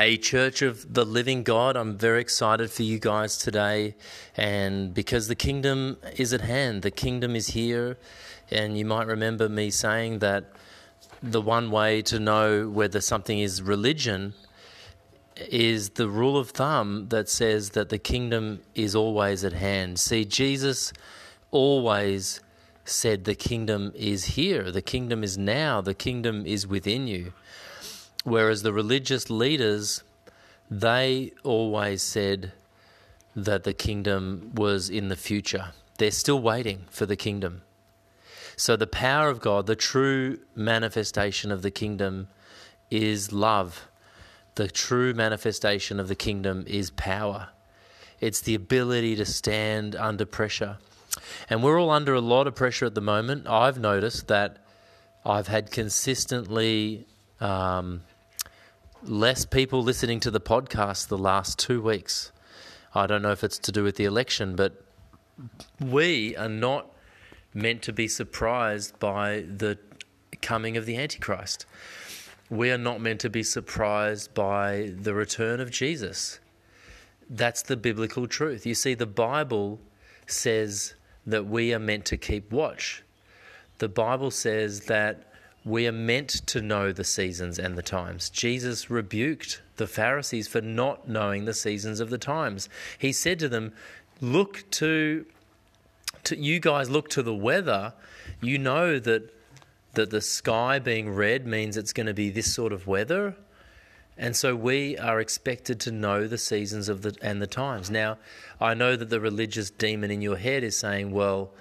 Hey, Church of the Living God, I'm very excited for you guys today. And because the kingdom is at hand, the kingdom is here. And you might remember me saying that the one way to know whether something is religion is the rule of thumb that says that the kingdom is always at hand. See, Jesus always said the kingdom is here, the kingdom is now, the kingdom is within you. Whereas the religious leaders, they always said that the kingdom was in the future. They're still waiting for the kingdom. So, the power of God, the true manifestation of the kingdom, is love. The true manifestation of the kingdom is power. It's the ability to stand under pressure. And we're all under a lot of pressure at the moment. I've noticed that I've had consistently um, less people listening to the podcast the last two weeks. I don't know if it's to do with the election, but we are not meant to be surprised by the coming of the Antichrist. We are not meant to be surprised by the return of Jesus. That's the biblical truth. You see, the Bible says that we are meant to keep watch. The Bible says that we are meant to know the seasons and the times. Jesus rebuked the Pharisees for not knowing the seasons of the times. He said to them, Look to, to you guys, look to the weather. You know that, that the sky being red means it's going to be this sort of weather. And so we are expected to know the seasons of the and the times. Now, I know that the religious demon in your head is saying, well,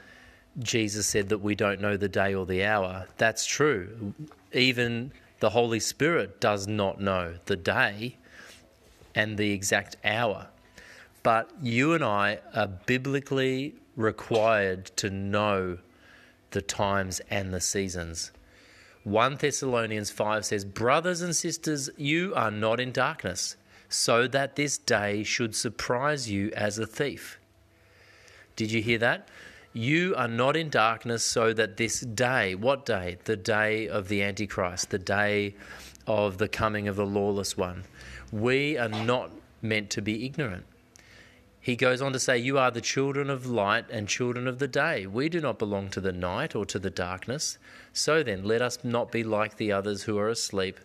Jesus said that we don't know the day or the hour. That's true. Even the Holy Spirit does not know the day and the exact hour. But you and I are biblically required to know the times and the seasons. 1 Thessalonians 5 says, Brothers and sisters, you are not in darkness, so that this day should surprise you as a thief. Did you hear that? You are not in darkness, so that this day, what day? The day of the Antichrist, the day of the coming of the lawless one. We are not meant to be ignorant. He goes on to say, You are the children of light and children of the day. We do not belong to the night or to the darkness. So then, let us not be like the others who are asleep,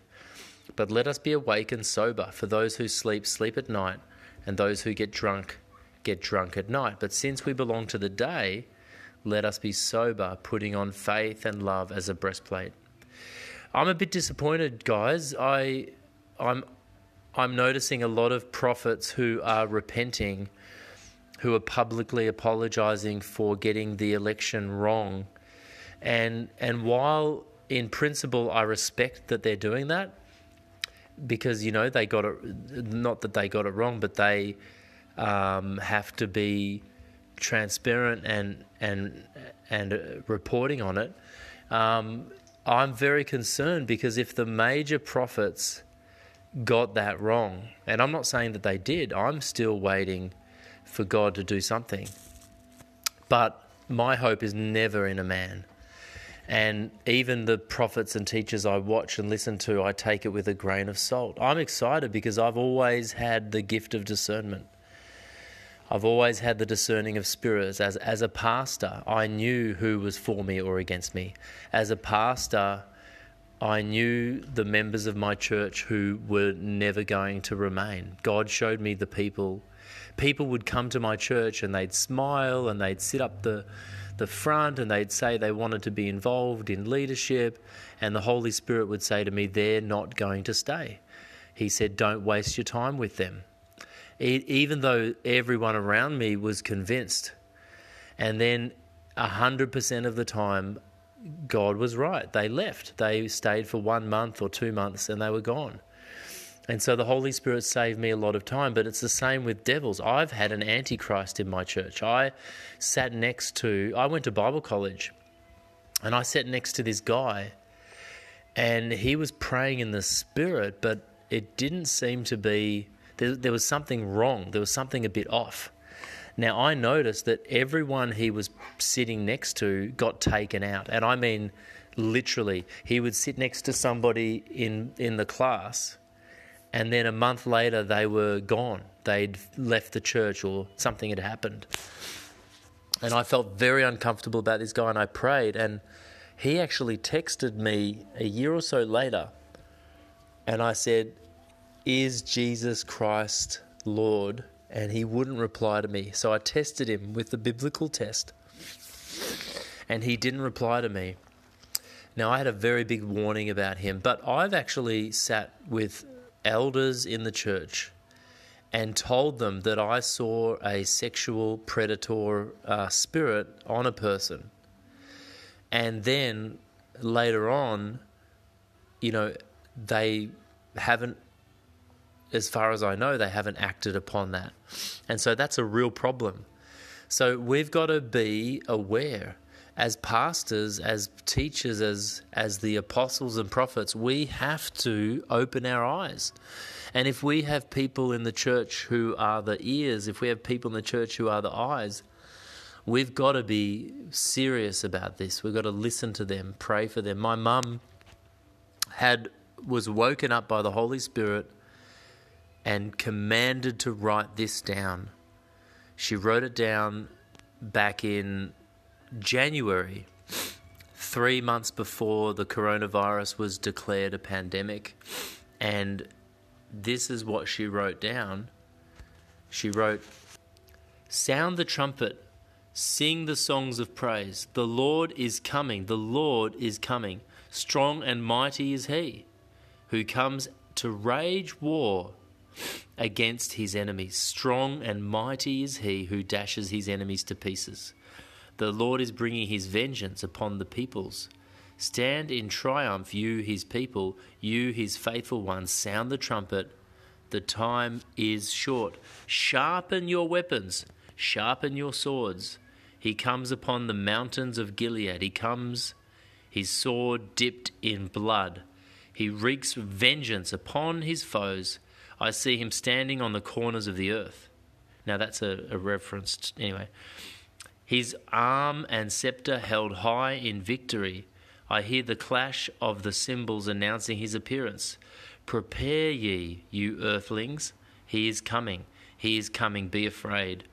but let us be awake and sober. For those who sleep, sleep at night, and those who get drunk, get drunk at night. But since we belong to the day, let us be sober, putting on faith and love as a breastplate. I'm a bit disappointed, guys. I, I'm, I'm noticing a lot of prophets who are repenting, who are publicly apologizing for getting the election wrong, and and while in principle I respect that they're doing that, because you know they got it, not that they got it wrong, but they um, have to be transparent and and and reporting on it, um, I'm very concerned because if the major prophets got that wrong, and I'm not saying that they did, I'm still waiting for God to do something. But my hope is never in a man. And even the prophets and teachers I watch and listen to, I take it with a grain of salt. I'm excited because I've always had the gift of discernment. I've always had the discerning of spirits. As, as a pastor, I knew who was for me or against me. As a pastor, I knew the members of my church who were never going to remain. God showed me the people. People would come to my church and they'd smile and they'd sit up the, the front and they'd say they wanted to be involved in leadership. And the Holy Spirit would say to me, They're not going to stay. He said, Don't waste your time with them even though everyone around me was convinced. And then 100% of the time, God was right. They left. They stayed for one month or two months and they were gone. And so the Holy Spirit saved me a lot of time, but it's the same with devils. I've had an antichrist in my church. I sat next to, I went to Bible college and I sat next to this guy and he was praying in the spirit, but it didn't seem to be, there, there was something wrong. There was something a bit off. Now, I noticed that everyone he was sitting next to got taken out. And I mean, literally, he would sit next to somebody in, in the class and then a month later they were gone. They'd left the church or something had happened. And I felt very uncomfortable about this guy, and I prayed. And he actually texted me a year or so later, and I said, Is Jesus Christ Lord? And he wouldn't reply to me. So I tested him with the biblical test, and he didn't reply to me. Now, I had a very big warning about him, but I've actually sat with elders in the church and told them that I saw a sexual predator uh, spirit on a person. And then later on, you know, they haven't, as far as I know, they haven't acted upon that. And so that's a real problem. So we've got to be aware as pastors, as teachers, as as the apostles and prophets, we have to open our eyes. And if we have people in the church who are the ears, if we have people in the church who are the eyes, we've got to be serious about this. We've got to listen to them, pray for them. My mum had was woken up by the Holy Spirit and commanded to write this down. She wrote it down back in January, three months before the coronavirus was declared a pandemic. And this is what she wrote down. She wrote, Sound the trumpet, sing the songs of praise. The Lord is coming, the Lord is coming. Strong and mighty is he who comes to rage war against his enemies. Strong and mighty is he who dashes his enemies to pieces. The Lord is bringing his vengeance upon the peoples. Stand in triumph, you his people, you his faithful ones. Sound the trumpet. The time is short. Sharpen your weapons, sharpen your swords. He comes upon the mountains of Gilead. He comes, his sword dipped in blood. He wreaks vengeance upon his foes. I see him standing on the corners of the earth. Now that's a, a reference, anyway his arm and scepter held high in victory. I hear the clash of the cymbals announcing his appearance. Prepare ye, you earthlings. He is coming. He is coming. Be afraid.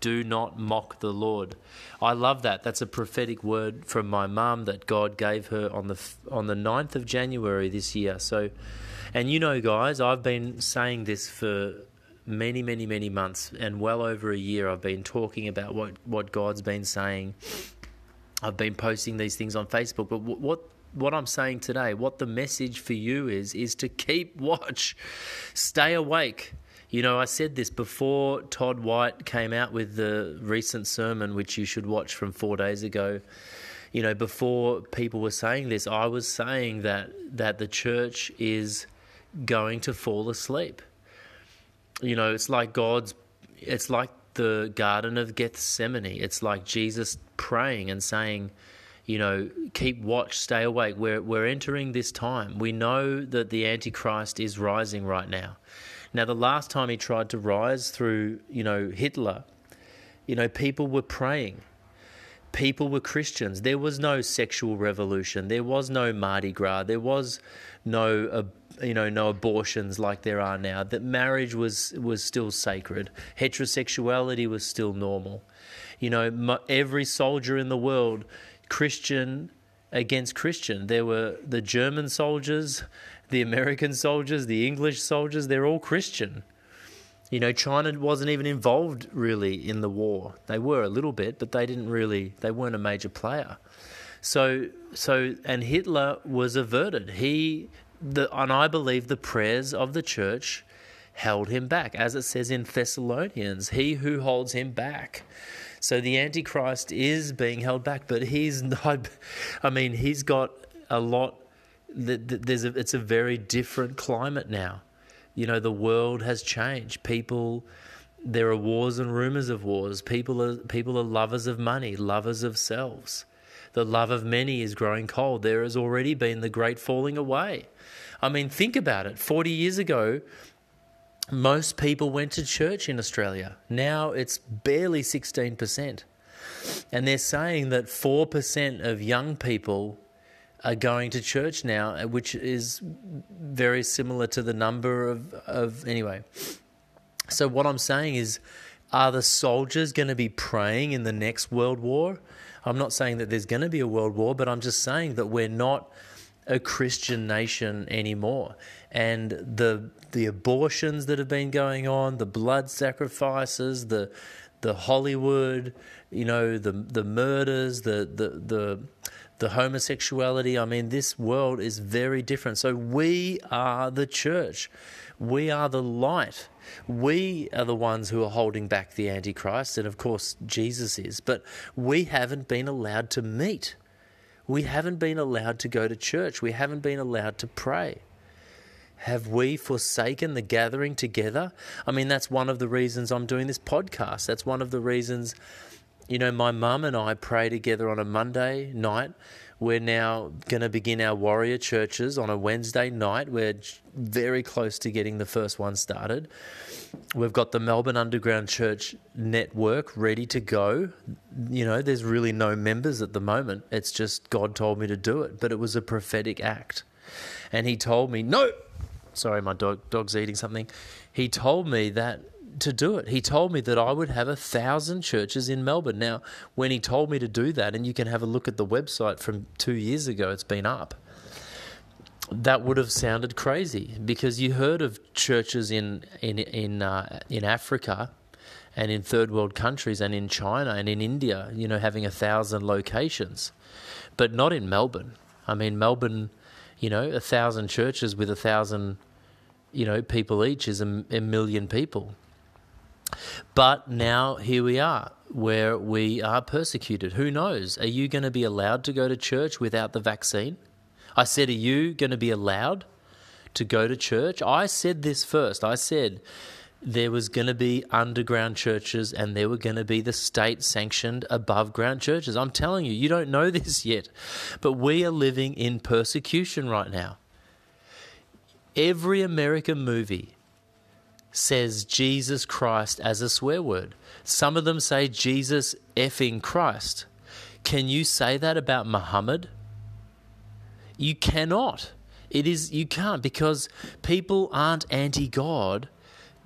Do not mock the Lord. I love that. That's a prophetic word from my mum that God gave her on the on the 9th of January this year. So and you know guys, I've been saying this for many, many, many months and well over a year, I've been talking about what, what God's been saying. I've been posting these things on Facebook, but what what I'm saying today, what the message for you is, is to keep watch, stay awake. You know, I said this before Todd White came out with the recent sermon, which you should watch from four days ago. You know, before people were saying this, I was saying that that the church is going to fall asleep you know, it's like God's, it's like the Garden of Gethsemane. It's like Jesus praying and saying, you know, keep watch, stay awake. We're, we're entering this time. We know that the Antichrist is rising right now. Now, the last time he tried to rise through, you know, Hitler, you know, people were praying. People were Christians. There was no sexual revolution. There was no Mardi Gras. There was no uh, you know no abortions like there are now that marriage was was still sacred heterosexuality was still normal you know every soldier in the world christian against christian. There were the german soldiers the american soldiers the english soldiers. They're all christian. You know china wasn't even involved really in the war. They were a little bit but they didn't really they weren't a major player. So so and hitler was averted. He the, and I believe the prayers of the church held him back, as it says in Thessalonians, he who holds him back. So the Antichrist is being held back, but he's not, I mean, he's got a lot, there's a, it's a very different climate now. You know, the world has changed. People, there are wars and rumors of wars. People are people are lovers of money, lovers of selves. The love of many is growing cold. There has already been the great falling away. I mean, think about it. 40 years ago, most people went to church in Australia. Now it's barely 16%. And they're saying that 4% of young people are going to church now, uh, which is very similar to the number of, of anyway. So, what I'm saying is, are the soldiers going to be praying in the next world war? I'm not saying that there's going to be a world war, but I'm just saying that we're not a Christian nation anymore. And the the abortions that have been going on, the blood sacrifices, the the Hollywood, you know, the the murders, the the the the homosexuality. I mean, this world is very different. So we are the church. We are the light. We are the ones who are holding back the Antichrist, and of course, Jesus is. But we haven't been allowed to meet. We haven't been allowed to go to church. We haven't been allowed to pray. Have we forsaken the gathering together? I mean, that's one of the reasons I'm doing this podcast. That's one of the reasons, you know, my mum and I pray together on a Monday night. We're now going to begin our warrior churches on a Wednesday night. We're very close to getting the first one started. We've got the Melbourne Underground Church network ready to go. You know, there's really no members at the moment. It's just God told me to do it, but it was a prophetic act. And He told me, no, sorry, my dog, dog's eating something. He told me that to do it. He told me that I would have a thousand churches in Melbourne. Now, when he told me to do that, and you can have a look at the website from two years ago, it's been up. That would have sounded crazy because you heard of churches in in in uh, in Africa and in third world countries and in China and in India, you know, having a thousand locations, but not in Melbourne. I mean, Melbourne, you know, a thousand churches with a thousand, you know, people each is a, a million people. But now here we are, where we are persecuted. Who knows? Are you going to be allowed to go to church without the vaccine? I said, Are you going to be allowed to go to church? I said this first. I said there was going to be underground churches and there were going to be the state sanctioned above ground churches. I'm telling you, you don't know this yet, but we are living in persecution right now. Every American movie says Jesus Christ as a swear word. Some of them say Jesus effing Christ. Can you say that about Muhammad? You cannot. It is you can't because people aren't anti-God,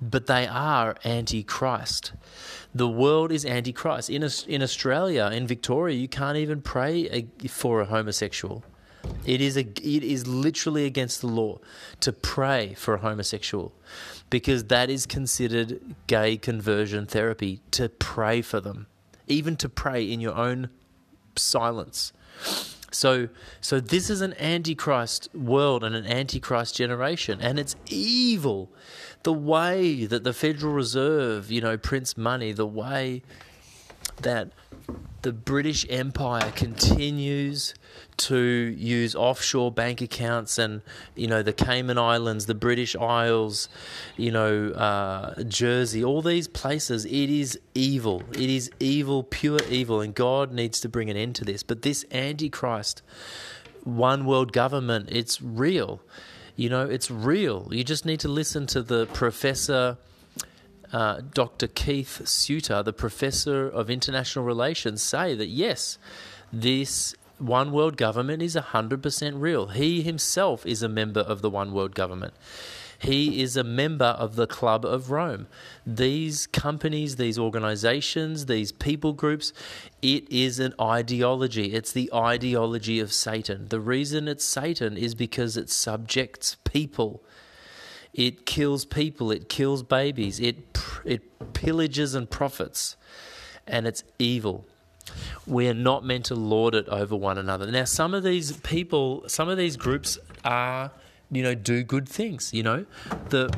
but they are anti-Christ. The world is anti-Christ. In in Australia, in Victoria, you can't even pray uh, for a homosexual. It is a it is literally against the law to pray for a homosexual because that is considered gay conversion therapy to pray for them, even to pray in your own silence. So, so this is an antichrist world and an antichrist generation, and it's evil. The way that the Federal Reserve, you know, prints money, the way that the British Empire continues to use offshore bank accounts and you know the Cayman Islands, the British Isles, you know uh, Jersey, all these places. It is evil. It is evil, pure evil, and God needs to bring an end to this. But this Antichrist, one world government, it's real. You know, it's real. You just need to listen to the professor uh, Dr. Keith Suter, the professor of international relations, say that yes, this one world government is 100% real. He himself is a member of the one world government. He is a member of the Club of Rome. These companies, these organizations, these people groups, it is an ideology. It's the ideology of Satan. The reason it's Satan is because it subjects people it kills people, it kills babies, it, it pillages and profits, and it's evil. We are not meant to lord it over one another. Now, some of these people, some of these groups are, you know, do good things. You know, the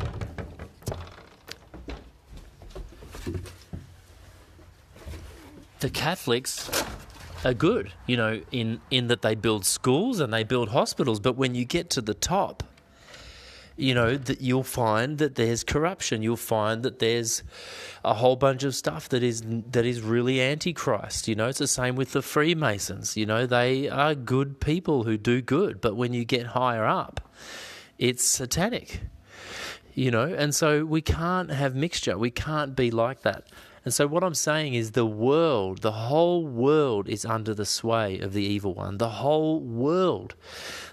the Catholics are good, you know, in, in that they build schools and they build hospitals. But when you get to the top, you know that you'll find that there's corruption. You'll find that there's a whole bunch of stuff that is that is really antichrist you know. It's the same with the freemasons you know. They are good people who do good but when you get higher up it's satanic you know. And so we can't have mixture. We can't be like that and so, what I'm saying is, the world, the whole world is under the sway of the evil one. The whole world,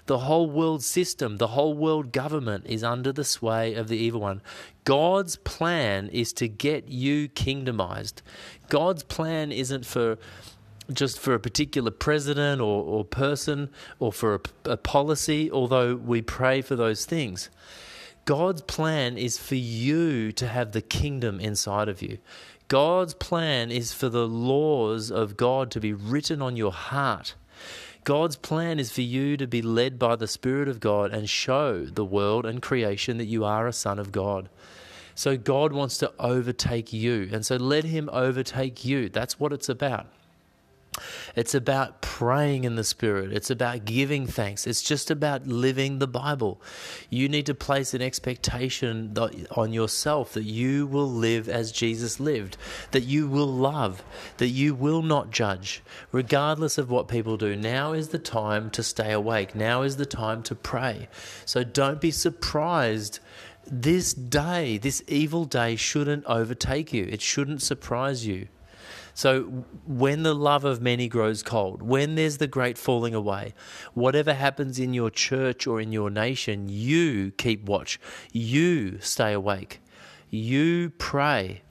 the whole world system, the whole world government is under the sway of the evil one. God's plan is to get you kingdomized. God's plan isn't for just for a particular president or, or person or for a, a policy, although we pray for those things. God's plan is for you to have the kingdom inside of you. God's plan is for the laws of God to be written on your heart. God's plan is for you to be led by the Spirit of God and show the world and creation that you are a son of God. So God wants to overtake you. And so let Him overtake you. That's what it's about. It's about praying in the Spirit. It's about giving thanks. It's just about living the Bible. You need to place an expectation on yourself that you will live as Jesus lived, that you will love, that you will not judge, regardless of what people do. Now is the time to stay awake. Now is the time to pray. So don't be surprised this day, this evil day, shouldn't overtake you. It shouldn't surprise you. So when the love of many grows cold, when there's the great falling away, whatever happens in your church or in your nation, you keep watch. You stay awake. You pray.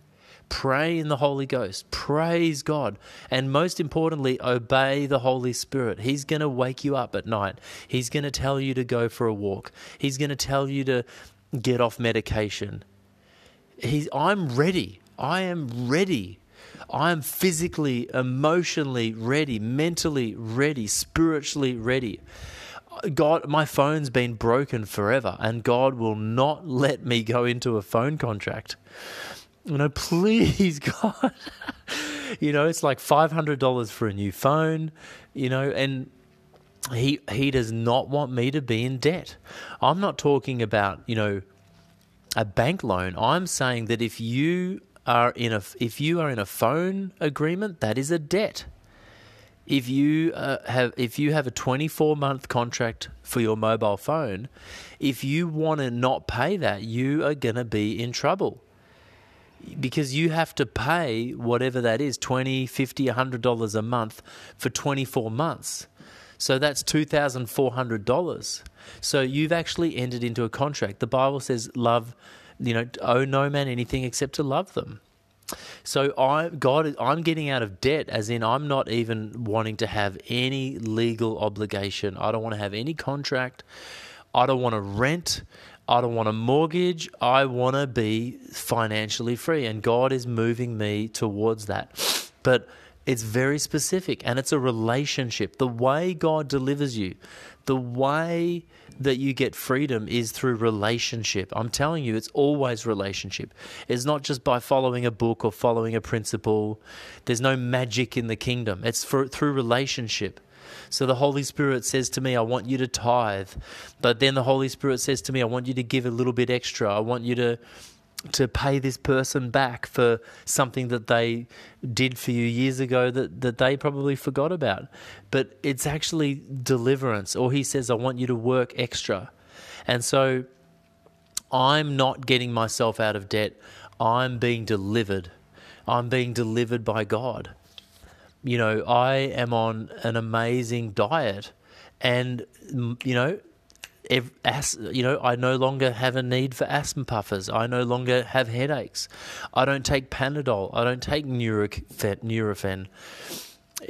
Pray in the Holy Ghost. Praise God. And most importantly, obey the Holy Spirit. He's going to wake you up at night. He's going to tell you to go for a walk. He's going to tell you to get off medication. He's, I'm ready. I am ready I am physically, emotionally ready, mentally ready, spiritually ready. God, my phone's been broken forever, and God will not let me go into a phone contract. You know, please, God. you know, it's like five hundred dollars for a new phone. You know, and he he does not want me to be in debt. I'm not talking about you know a bank loan. I'm saying that if you are in a if you are in a phone agreement, that is a debt. If you uh, have if you have a 24 month contract for your mobile phone, if you want to not pay that, you are going to be in trouble. Because you have to pay whatever that is, 20, 50, 100 dollars a month for 24 months. So that's $2,400. So you've actually entered into a contract. The Bible says love you know, owe no man anything except to love them. So I God I'm getting out of debt as in I'm not even wanting to have any legal obligation. I don't want to have any contract. I don't want to rent. I don't want a mortgage. I want to be financially free and God is moving me towards that. But it's very specific and it's a relationship. The way God delivers you, the way that you get freedom is through relationship. I'm telling you, it's always relationship. It's not just by following a book or following a principle. There's no magic in the kingdom. It's for, through relationship. So the Holy Spirit says to me, I want you to tithe. But then the Holy Spirit says to me, I want you to give a little bit extra. I want you to to pay this person back for something that they did for you years ago that, that they probably forgot about. But it's actually deliverance. Or he says, I want you to work extra. And so I'm not getting myself out of debt. I'm being delivered. I'm being delivered by God. You know, I am on an amazing diet. And, you know, you know, I no longer have a need for asthma puffers. I no longer have headaches. I don't take Panadol. I don't take Nurofen.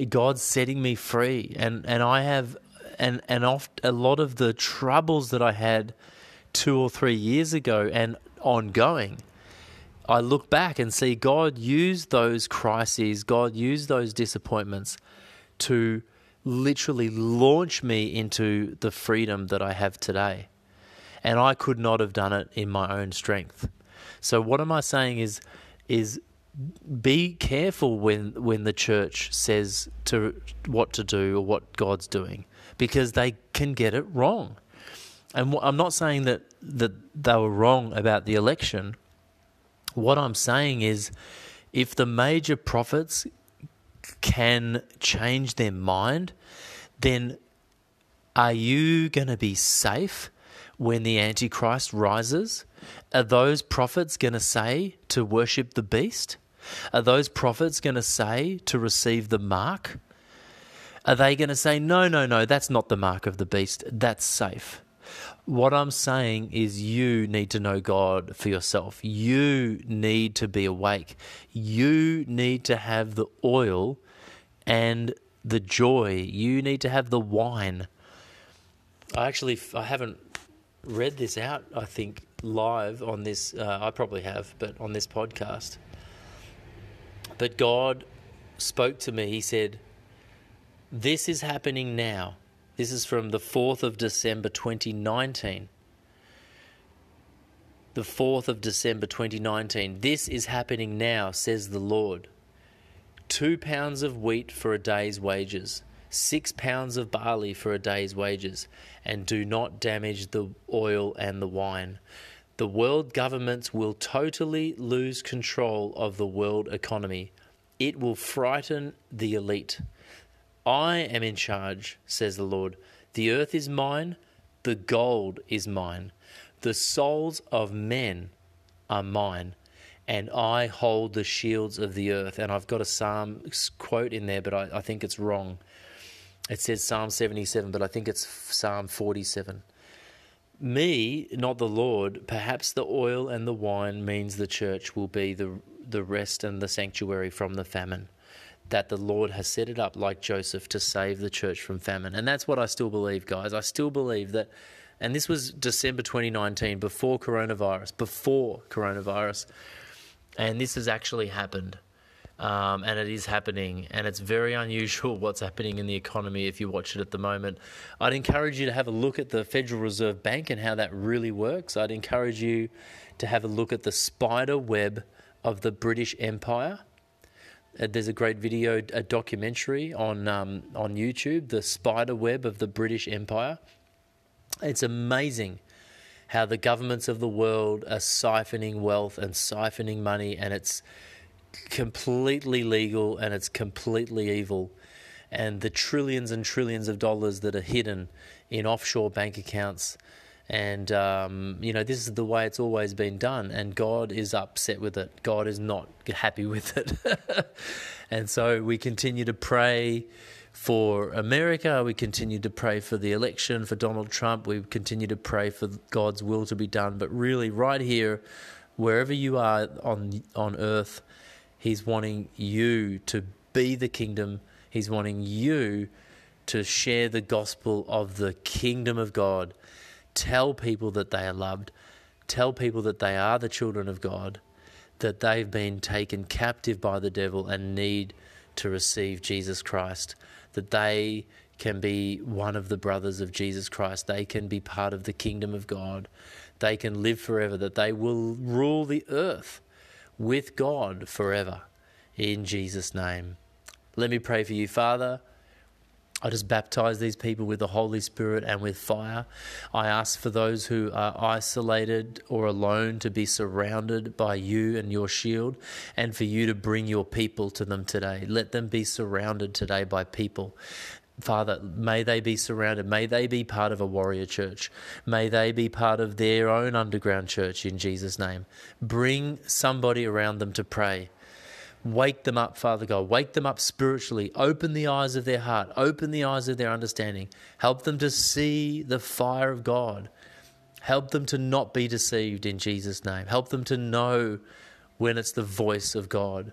God's setting me free, and and I have, and and oft a lot of the troubles that I had two or three years ago and ongoing. I look back and see God used those crises, God used those disappointments to literally launched me into the freedom that I have today. And I could not have done it in my own strength. So what am I saying is is be careful when when the church says to what to do or what God's doing because they can get it wrong. And I'm not saying that that they were wrong about the election. What I'm saying is, if the major prophets can change their mind, then are you going to be safe when the Antichrist rises? Are those prophets going to say to worship the beast? Are those prophets going to say to receive the mark? Are they going to say, no, no, no, that's not the mark of the beast, that's safe? What I'm saying is, you need to know God for yourself. You need to be awake. You need to have the oil and the joy. You need to have the wine. I actually I haven't read this out. I think live on this. Uh, I probably have, but on this podcast. But God spoke to me. He said, "This is happening now." This is from the 4th of December 2019. The 4th of December 2019. This is happening now, says the Lord. Two pounds of wheat for a day's wages, six pounds of barley for a day's wages, and do not damage the oil and the wine. The world governments will totally lose control of the world economy. It will frighten the elite. I am in charge, says the Lord. The earth is mine, the gold is mine, the souls of men are mine, and I hold the shields of the earth. And I've got a Psalm quote in there, but I, I think it's wrong. It says Psalm 77, but I think it's Psalm 47. Me, not the Lord, perhaps the oil and the wine means the church will be the, the rest and the sanctuary from the famine that the Lord has set it up like Joseph to save the church from famine. And that's what I still believe, guys. I still believe that, and this was December 2019, before coronavirus, before coronavirus. And this has actually happened. Um, and it is happening, and it's very unusual what's happening in the economy if you watch it at the moment. I'd encourage you to have a look at the Federal Reserve Bank and how that really works. I'd encourage you to have a look at the spider web of the British Empire there's a great video, a documentary on um, on YouTube, the spider web of the British Empire. It's amazing how the governments of the world are siphoning wealth and siphoning money, and it's completely legal and it's completely evil. And the trillions and trillions of dollars that are hidden in offshore bank accounts and, um, you know, this is the way it's always been done. And God is upset with it. God is not happy with it. and so we continue to pray for America. We continue to pray for the election for Donald Trump. We continue to pray for God's will to be done. But really, right here, wherever you are on, on earth, He's wanting you to be the kingdom. He's wanting you to share the gospel of the kingdom of God tell people that they are loved, tell people that they are the children of God, that they've been taken captive by the devil and need to receive Jesus Christ, that they can be one of the brothers of Jesus Christ, they can be part of the kingdom of God, they can live forever, that they will rule the earth with God forever. In Jesus' name. Let me pray for you, Father. I just baptize these people with the Holy Spirit and with fire. I ask for those who are isolated or alone to be surrounded by you and your shield, and for you to bring your people to them today. Let them be surrounded today by people. Father, may they be surrounded. May they be part of a warrior church. May they be part of their own underground church in Jesus' name. Bring somebody around them to pray Wake them up, Father God. Wake them up spiritually. Open the eyes of their heart. Open the eyes of their understanding. Help them to see the fire of God. Help them to not be deceived in Jesus' name. Help them to know when it's the voice of God.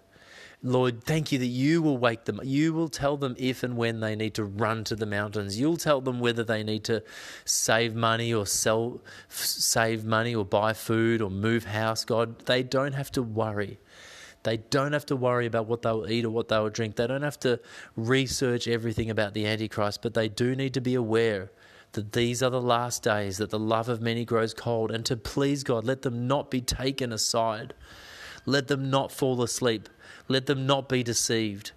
Lord, thank you that you will wake them. You will tell them if and when they need to run to the mountains. You'll tell them whether they need to save money or sell, save money or buy food or move house. God, they don't have to worry they don't have to worry about what they'll eat or what they'll drink. They don't have to research everything about the Antichrist, but they do need to be aware that these are the last days, that the love of many grows cold, and to please God, let them not be taken aside. Let them not fall asleep. Let them not be deceived.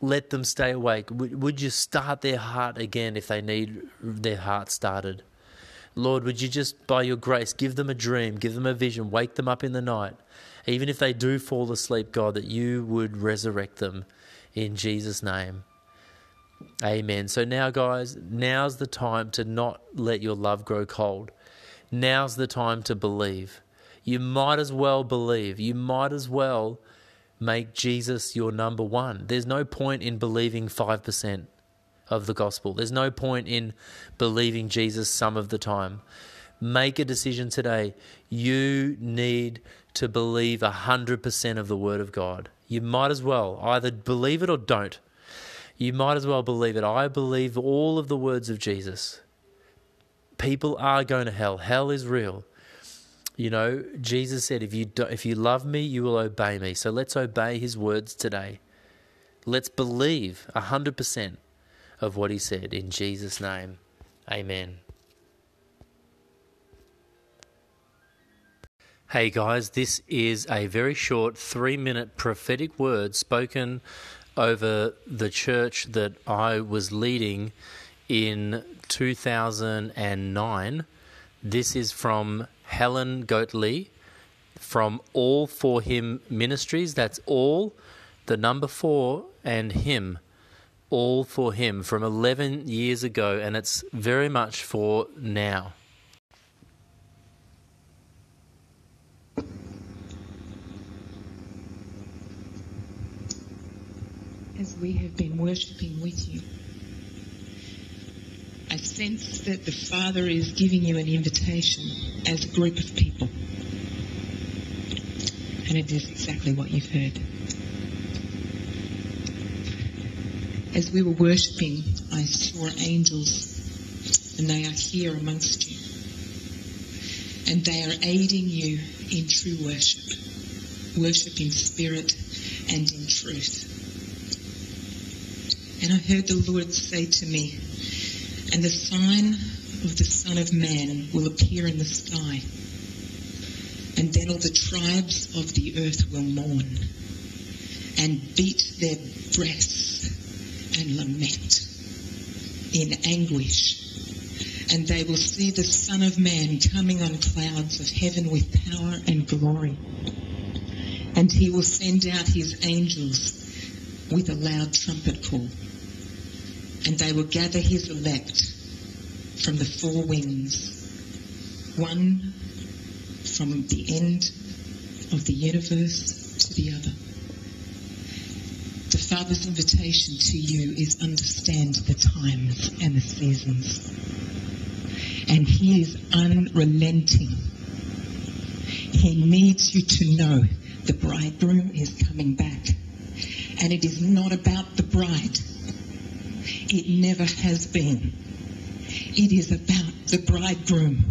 Let them stay awake. Would you start their heart again if they need their heart started? Lord, would you just, by your grace, give them a dream, give them a vision, wake them up in the night. Even if they do fall asleep, God, that you would resurrect them in Jesus' name. Amen. So now, guys, now's the time to not let your love grow cold. Now's the time to believe. You might as well believe. You might as well make Jesus your number one. There's no point in believing 5% of the gospel. There's no point in believing Jesus some of the time. Make a decision today. You need to believe 100% of the Word of God. You might as well either believe it or don't. You might as well believe it. I believe all of the words of Jesus. People are going to hell. Hell is real. You know, Jesus said, if you, do, if you love me, you will obey me. So let's obey his words today. Let's believe 100% of what he said in Jesus' name. Amen. Hey guys, this is a very short three minute prophetic word spoken over the church that I was leading in 2009. This is from Helen Goatley from All4Him Ministries. That's all, the number four, and Him. All4Him from 11 years ago, and it's very much for now. We have been worshipping with you, I sense that the Father is giving you an invitation as a group of people. And it is exactly what you've heard. As we were worshipping, I saw angels, and they are here amongst you. And they are aiding you in true worship, worship in spirit and in truth. And I heard the Lord say to me, and the sign of the Son of Man will appear in the sky. And then all the tribes of the earth will mourn and beat their breasts and lament in anguish. And they will see the Son of Man coming on clouds of heaven with power and glory. And he will send out his angels with a loud trumpet call and they will gather his elect from the four winds, one from the end of the universe to the other. The Father's invitation to you is understand the times and the seasons. And he is unrelenting. He needs you to know the bridegroom is coming back. And it is not about the bride. It never has been. It is about the bridegroom,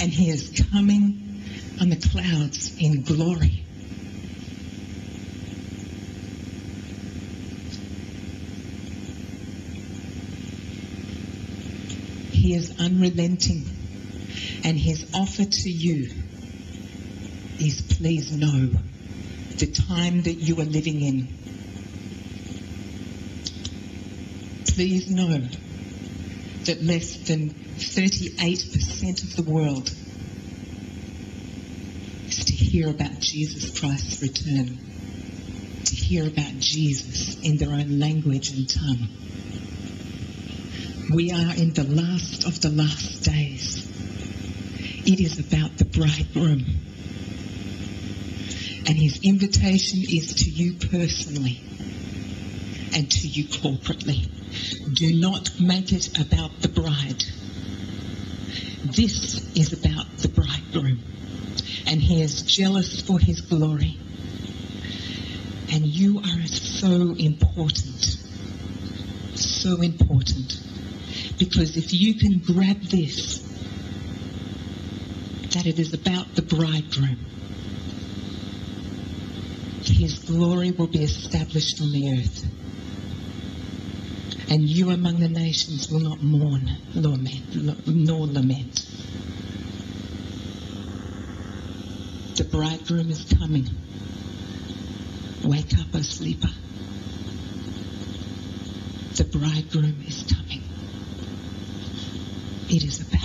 and he is coming on the clouds in glory. He is unrelenting, and his offer to you is please know the time that you are living in please know that less than 38% of the world is to hear about Jesus Christ's return, to hear about Jesus in their own language and tongue. We are in the last of the last days. It is about the bridegroom. And his invitation is to you personally and to you corporately. Do not make it about the bride. This is about the bridegroom. And he is jealous for his glory. And you are so important. So important. Because if you can grab this, that it is about the bridegroom, his glory will be established on the earth and you among the nations will not mourn nor lament. The bridegroom is coming. Wake up, O sleeper. The bridegroom is coming. It is about